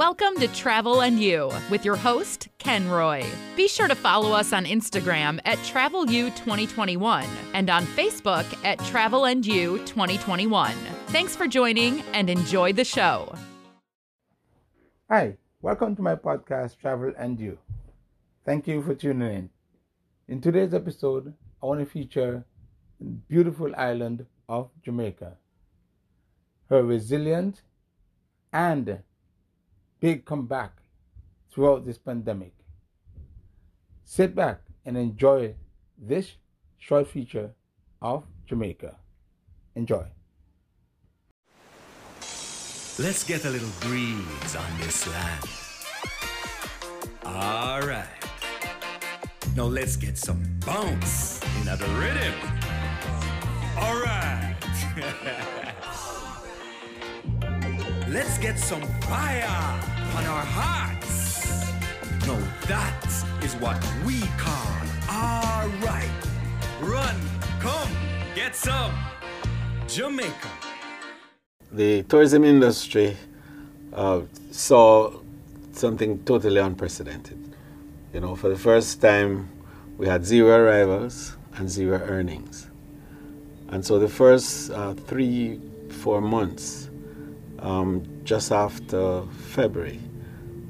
Welcome to Travel and You with your host, Ken Roy. Be sure to follow us on Instagram at TravelU2021 and on Facebook at Travel and You 2021. Thanks for joining and enjoy the show. Hi, welcome to my podcast, Travel and You. Thank you for tuning in. In today's episode, I want to feature the beautiful island of Jamaica. Her resilient and big comeback throughout this pandemic. Sit back and enjoy this short feature of Jamaica. Enjoy. Let's get a little breeze on this land. All right. Now let's get some bounce in the rhythm. All right. let's get some fire on our hearts. No, that is what we call all right. Run, come, get some Jamaica. The tourism industry uh, saw something totally unprecedented. You know, for the first time, we had zero arrivals and zero earnings. And so the first uh, three, four months, um, just after February,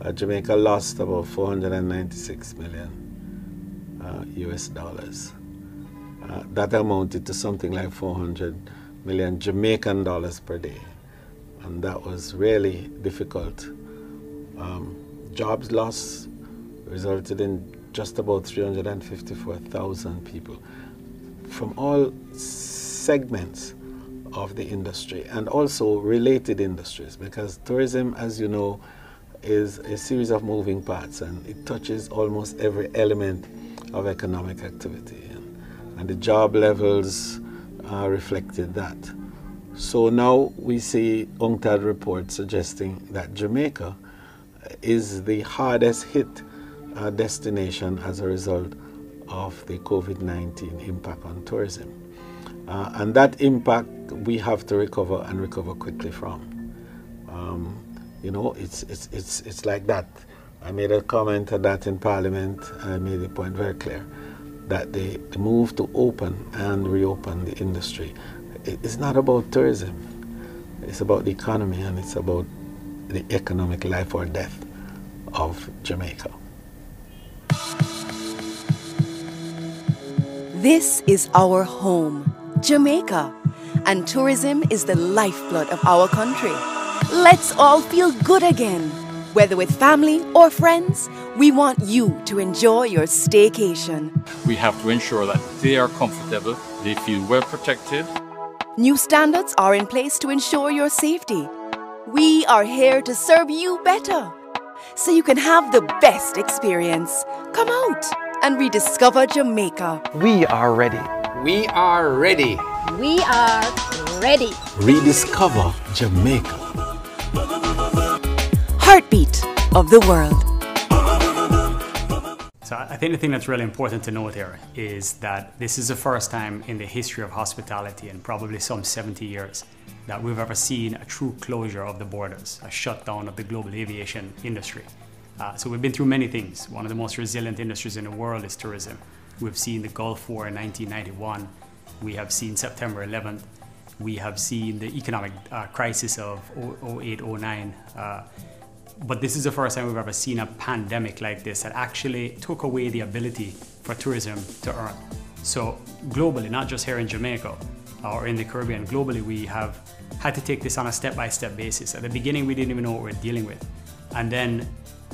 uh, Jamaica lost about 496 million uh, US dollars. Uh, that amounted to something like 400 million Jamaican dollars per day. And that was really difficult. Um, jobs lost resulted in just about 354,000 people from all segments of the industry and also related industries because tourism, as you know, is a series of moving parts and it touches almost every element of economic activity. And, and the job levels uh, reflected that. So now we see UNCTAD reports suggesting that Jamaica is the hardest hit uh, destination as a result of the COVID 19 impact on tourism. Uh, and that impact we have to recover and recover quickly from. Um, you know, it's, it's, it's, it's like that. I made a comment on that in Parliament. I made the point very clear that the, the move to open and reopen the industry it's not about tourism. It's about the economy and it's about the economic life or death of Jamaica. This is our home, Jamaica, and tourism is the lifeblood of our country. Let's all feel good again. Whether with family or friends, we want you to enjoy your staycation. We have to ensure that they are comfortable, they feel well protected. New standards are in place to ensure your safety. We are here to serve you better so you can have the best experience. Come out and rediscover Jamaica. We are ready. We are ready. We are ready. Rediscover Jamaica. Heartbeat of the world. So I think the thing that's really important to note here is that this is the first time in the history of hospitality in probably some 70 years that we've ever seen a true closure of the borders, a shutdown of the global aviation industry. Uh, so we've been through many things. One of the most resilient industries in the world is tourism. We've seen the Gulf War in 1991. We have seen September 11th. We have seen the economic uh, crisis of 08, 09. Uh, but this is the first time we've ever seen a pandemic like this that actually took away the ability for tourism to earn. So globally, not just here in Jamaica or in the Caribbean, globally we have had to take this on a step-by-step basis. At the beginning, we didn't even know what we we're dealing with. And then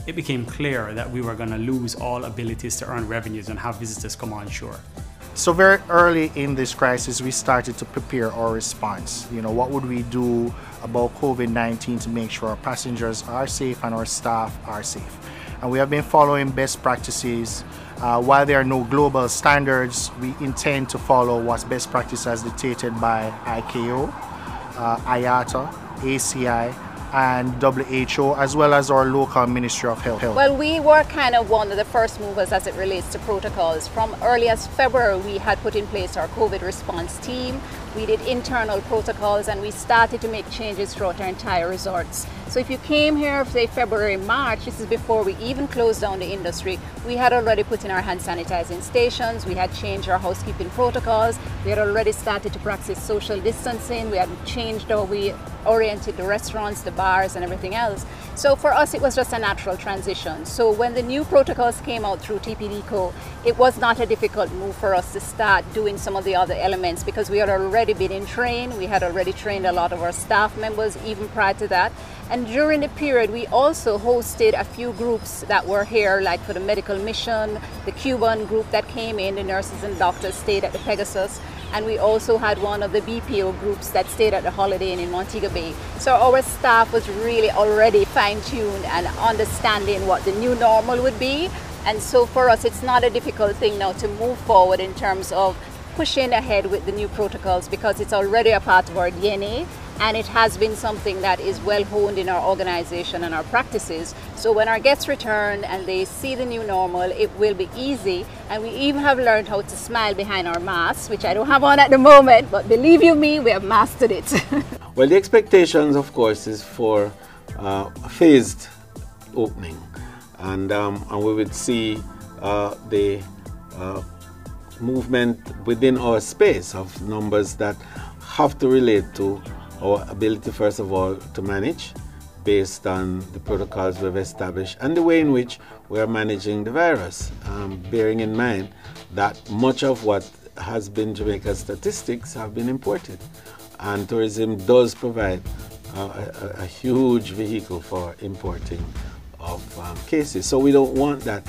it became clear that we were going to lose all abilities to earn revenues and have visitors come on shore. So very early in this crisis, we started to prepare our response. You know, what would we do about COVID-19 to make sure our passengers are safe and our staff are safe? And we have been following best practices. Uh, while there are no global standards, we intend to follow what's best practice as dictated by ICAO, uh, IATA, ACI, and WHO, as well as our local Ministry of Health. Well, we were kind of one of the first movers as it relates to protocols. From early as February, we had put in place our COVID response team. We did internal protocols, and we started to make changes throughout our entire resorts. So if you came here, say February, March, this is before we even closed down the industry, we had already put in our hand sanitizing stations, we had changed our housekeeping protocols, we had already started to practice social distancing, we had changed how we oriented the restaurants, the bars, and everything else. So for us, it was just a natural transition. So when the new protocols came out through TPDCO, it was not a difficult move for us to start doing some of the other elements because we had already been in train, we had already trained a lot of our staff members even prior to that. And during the period, we also hosted a few groups that were here, like for the medical mission, the Cuban group that came in, the nurses and doctors stayed at the Pegasus. And we also had one of the BPO groups that stayed at the Holiday Inn in Montego Bay. So our staff was really already fine tuned and understanding what the new normal would be. And so for us, it's not a difficult thing now to move forward in terms of pushing ahead with the new protocols because it's already a part of our DNA and it has been something that is well honed in our organization and our practices. So when our guests return and they see the new normal, it will be easy. And we even have learned how to smile behind our masks, which I don't have on at the moment, but believe you me, we have mastered it. well, the expectations, of course, is for uh, a phased opening, and um, and we would see uh, the uh, movement within our space of numbers that have to relate to our ability, first of all, to manage based on the protocols we've established and the way in which we're managing the virus, um, bearing in mind that much of what has been Jamaica's statistics have been imported. And tourism does provide a, a, huge vehicle for importing of um, cases. So we don't want that.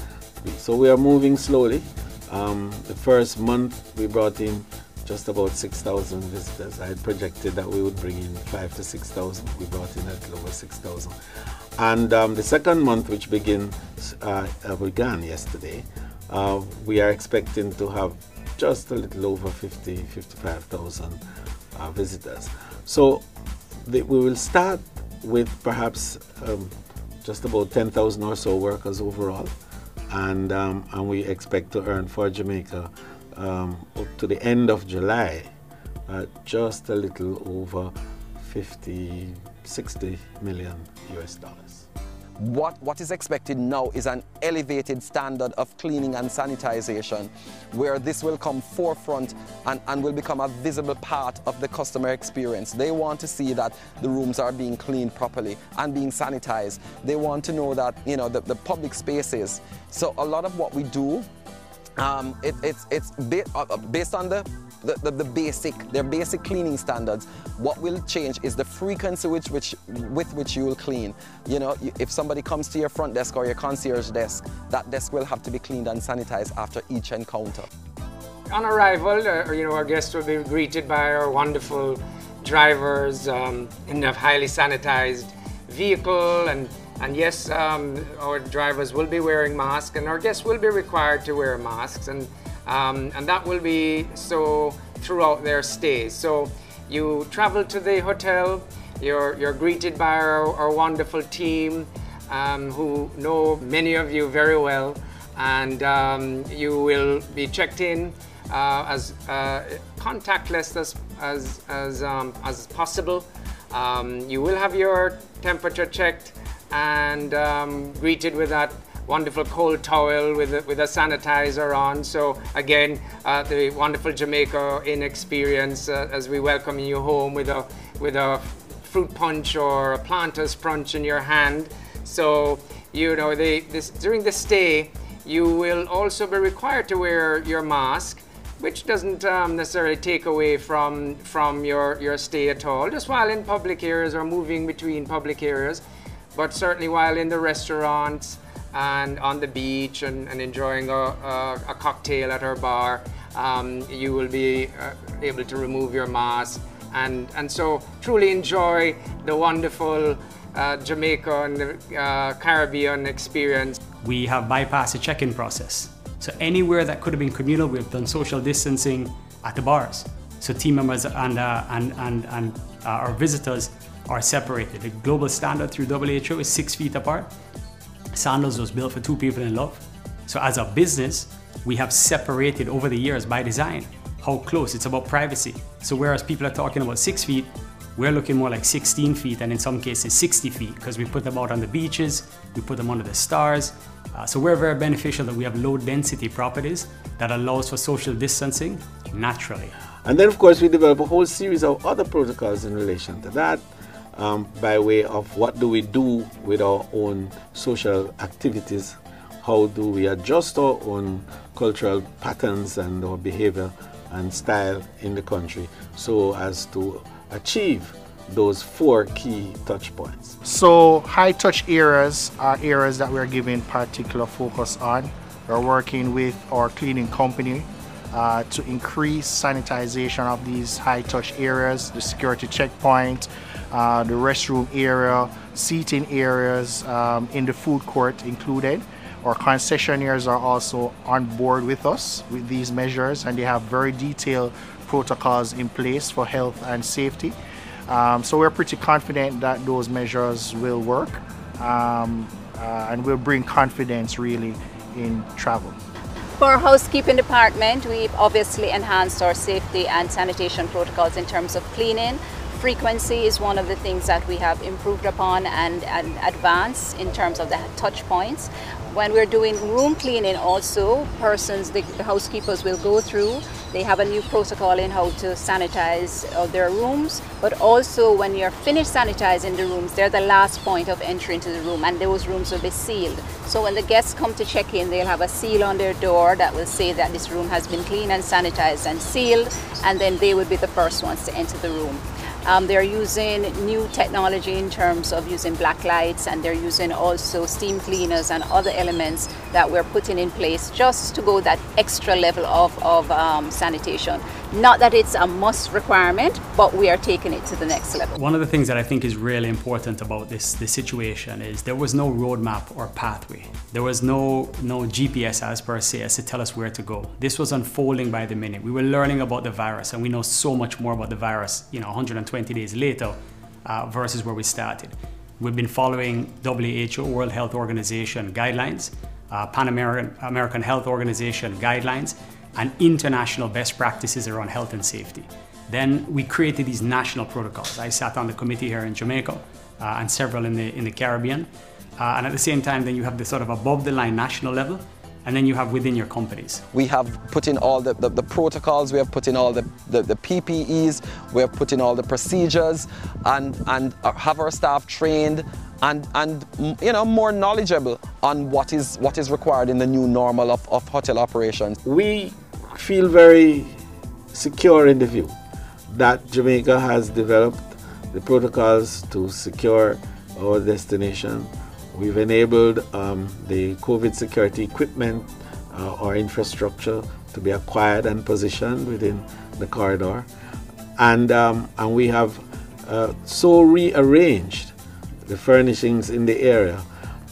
So we are moving slowly. Um, the first month we brought in just about 6,000 visitors. I had projected that we would bring in five to 6,000. We brought in a little over 6,000. And um, the second month, which begins, uh, uh, began yesterday, uh, we are expecting to have just a little over 50, 55,000 uh, visitors. So the, we will start with perhaps um, just about 10,000 or so workers overall. And, um, and we expect to earn for Jamaica um, up to the end of July, uh, just a little over 50, 60 million US dollars. What, what is expected now is an elevated standard of cleaning and sanitization where this will come forefront and, and will become a visible part of the customer experience. They want to see that the rooms are being cleaned properly and being sanitized. They want to know that, you know, the, the public spaces. So a lot of what we do um, it, it's it's uh, uh, based on the the, the, the, basic, their basic cleaning standards. What will change is the frequency which, which, with which you will clean. You know, if somebody comes to your front desk or your concierge desk, that desk will have to be cleaned and sanitized after each encounter. On arrival, uh, you know, our guests will be greeted by our wonderful drivers um, in a highly sanitized vehicle and and yes, um, our drivers will be wearing masks and our guests will be required to wear masks and, um, and that will be so throughout their stay. So you travel to the hotel, you're, you're greeted by our, our wonderful team um, who know many of you very well and um, you will be checked in uh, as uh, contactless as, as, as, um, as possible. Um, you will have your temperature checked and um, greeted with that wonderful cold towel with a, with a sanitizer on. So again, uh, the wonderful Jamaica Inn experience uh, as we welcome you home with a with a fruit punch or a planter's punch in your hand. So you know, they, this, during the stay, you will also be required to wear your mask which doesn't um, necessarily take away from from your your stay at all just while in public areas or moving between public areas but certainly while in the restaurants and on the beach and, and enjoying a, a, a, cocktail at our bar, um, you will be uh, able to remove your mask and, and so truly enjoy the wonderful uh, Jamaica and the uh, Caribbean experience. We have bypassed the check-in process. So anywhere that could have been communal, we've done social distancing at the bars. So team members and, uh, and, and, and uh, our visitors are separated. The global standard through WHO is six feet apart. Sandals was built for two people in love. So as a business, we have separated over the years by design how close, it's about privacy. So whereas people are talking about six feet, we're looking more like 16 feet and in some cases 60 feet because we put them out on the beaches, we put them under the stars. Uh, so we're very beneficial that we have low density properties that allows for social distancing naturally. And then of course we develop a whole series of other protocols in relation to that um, by way of what do we do with our own social activities how do we adjust our own cultural patterns and our behavior and style in the country so as to achieve those four key touch points. So high touch areas are areas that we're giving particular focus on. We're working with our cleaning company uh, to increase sanitization of these high touch areas, the security checkpoint, uh, the restroom area, seating areas um, in the food court included. Our concessionaires are also on board with us with these measures and they have very detailed protocols in place for health and safety. Um, so we're pretty confident that those measures will work um, uh, and will bring confidence really in travel. For our housekeeping department, we've obviously enhanced our safety and sanitation protocols in terms of cleaning. Frequency is one of the things that we have improved upon and, and advanced in terms of the touch points. When we're doing room cleaning also, persons, the, the housekeepers will go through. They have a new protocol in how to sanitize uh, their rooms, but also when you're finished sanitizing the rooms, they're the last point of entry into the room and those rooms will be sealed. So when the guests come to check in, they'll have a seal on their door that will say that this room has been cleaned and sanitized and sealed, and then they will be the first ones to enter the room. Um, they're using new technology in terms of using black lights and they're using also steam cleaners and other elements that we're putting in place just to go that extra level of, of um, sanitation. Not that it's a must requirement, but we are taking it to the next level. One of the things that I think is really important about this, this situation is there was no roadmap or pathway. There was no, no GPS as per se as to tell us where to go. This was unfolding by the minute. We were learning about the virus and we know so much more about the virus, you know, 120 days later uh, versus where we started. We've been following WHO, World Health Organization guidelines, uh, Pan American, American Health Organization guidelines, and international best practices around health and safety. Then we created these national protocols. I sat on the committee here in Jamaica uh, and several in the, in the Caribbean. Uh, and at the same time, then you have the sort of above the line national level, and then you have within your companies. We have put in all the, the, the protocols, we have put in all the, the, the, PPEs, we have put in all the procedures, and, and have our staff trained and, and you know, more knowledgeable on what is, what is required in the new normal of, of hotel operations. We feel very secure in the view that Jamaica has developed the protocols to secure our destination. We've enabled um, the COVID security equipment uh, or infrastructure to be acquired and positioned within the corridor. And, um, and we have uh, so rearranged the furnishings in the area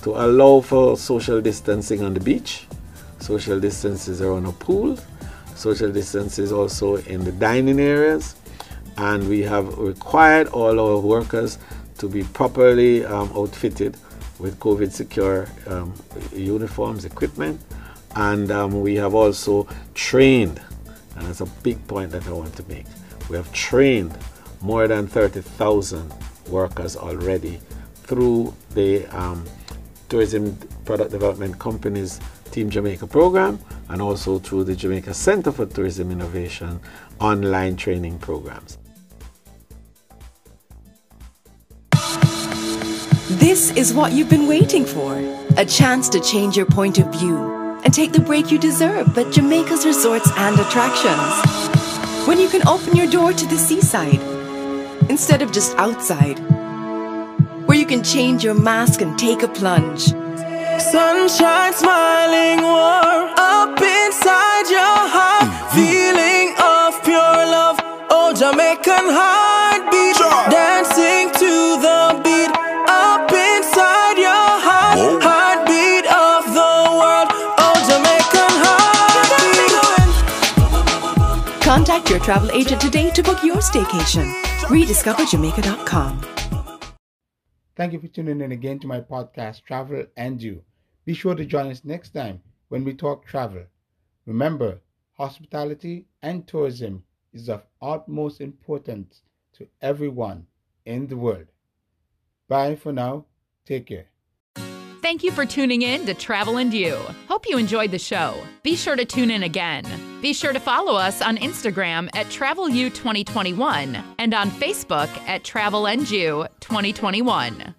to allow for social distancing on the beach, social distances around a pool, social distances also in the dining areas, and we have required all our workers to be properly um, outfitted with COVID secure um, uniforms, equipment, and um, we have also trained, and that's a big point that I want to make. We have trained more than 30,000 workers already through the um, Tourism Product Development Company's Team Jamaica program and also through the Jamaica Center for Tourism Innovation online training programs. This is what you've been waiting for a chance to change your point of view and take the break you deserve at Jamaica's resorts and attractions. When you can open your door to the seaside instead of just outside, where you can change your mask and take a plunge Sunshine smiling Your travel agent today to book your staycation. RediscoverJamaica.com. Thank you for tuning in again to my podcast, Travel and You. Be sure to join us next time when we talk travel. Remember, hospitality and tourism is of utmost importance to everyone in the world. Bye for now. Take care. Thank you for tuning in to Travel and You. Hope you enjoyed the show. Be sure to tune in again. Be sure to follow us on Instagram at TravelU2021 and on Facebook at Travel and You 2021.